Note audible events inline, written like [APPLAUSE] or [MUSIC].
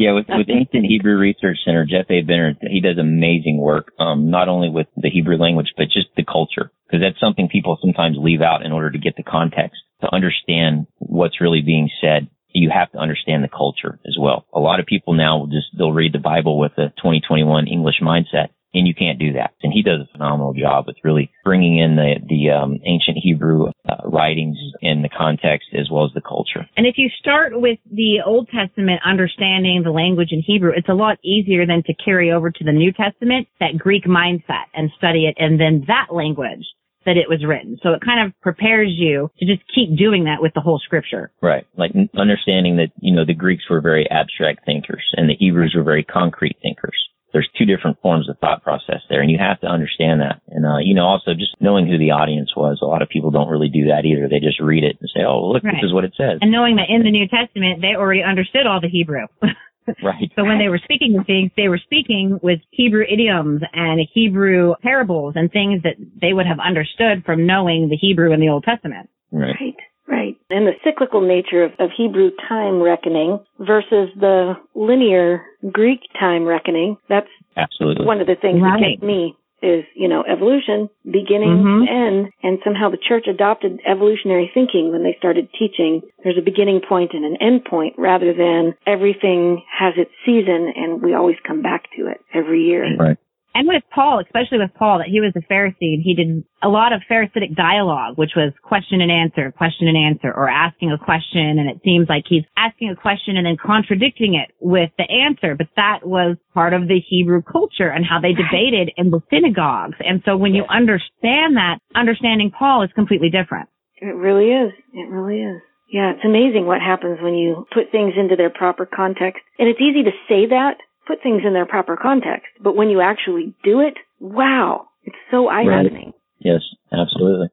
Yeah, with, with [LAUGHS] Ancient Hebrew Research Center, Jeff A. Benner, he does amazing work, um, not only with the Hebrew language, but just the culture. Because that's something people sometimes leave out in order to get the context, to understand what's really being said. You have to understand the culture as well. A lot of people now will just, they'll read the Bible with a 2021 English mindset and you can't do that. And he does a phenomenal job with really bringing in the the um, ancient Hebrew uh, writings in the context as well as the culture. And if you start with the Old Testament, understanding the language in Hebrew, it's a lot easier than to carry over to the New Testament that Greek mindset and study it, and then that language that it was written. So it kind of prepares you to just keep doing that with the whole scripture. Right. Like understanding that, you know, the Greeks were very abstract thinkers and the Hebrews were very concrete thinkers there's two different forms of thought process there, and you have to understand that. And uh, you know, also just knowing who the audience was. A lot of people don't really do that either. They just read it and say, "Oh, look, right. this is what it says." And knowing that in the New Testament they already understood all the Hebrew. [LAUGHS] right. So when they were speaking of things, they were speaking with Hebrew idioms and Hebrew parables and things that they would have understood from knowing the Hebrew in the Old Testament. Right. right. Right. And the cyclical nature of, of Hebrew time reckoning versus the linear Greek time reckoning, that's absolutely one of the things right. that gets me is, you know, evolution, beginning mm-hmm. end, and somehow the church adopted evolutionary thinking when they started teaching there's a beginning point and an end point rather than everything has its season and we always come back to it every year. Right and with Paul, especially with Paul, that he was a Pharisee and he did a lot of Pharisaic dialogue, which was question and answer, question and answer, or asking a question. And it seems like he's asking a question and then contradicting it with the answer. But that was part of the Hebrew culture and how they debated in the synagogues. And so when you understand that, understanding Paul is completely different. It really is. It really is. Yeah, it's amazing what happens when you put things into their proper context. And it's easy to say that, put things in their proper context. But when you actually do it, wow, it's so eye opening. Right. Yes, absolutely.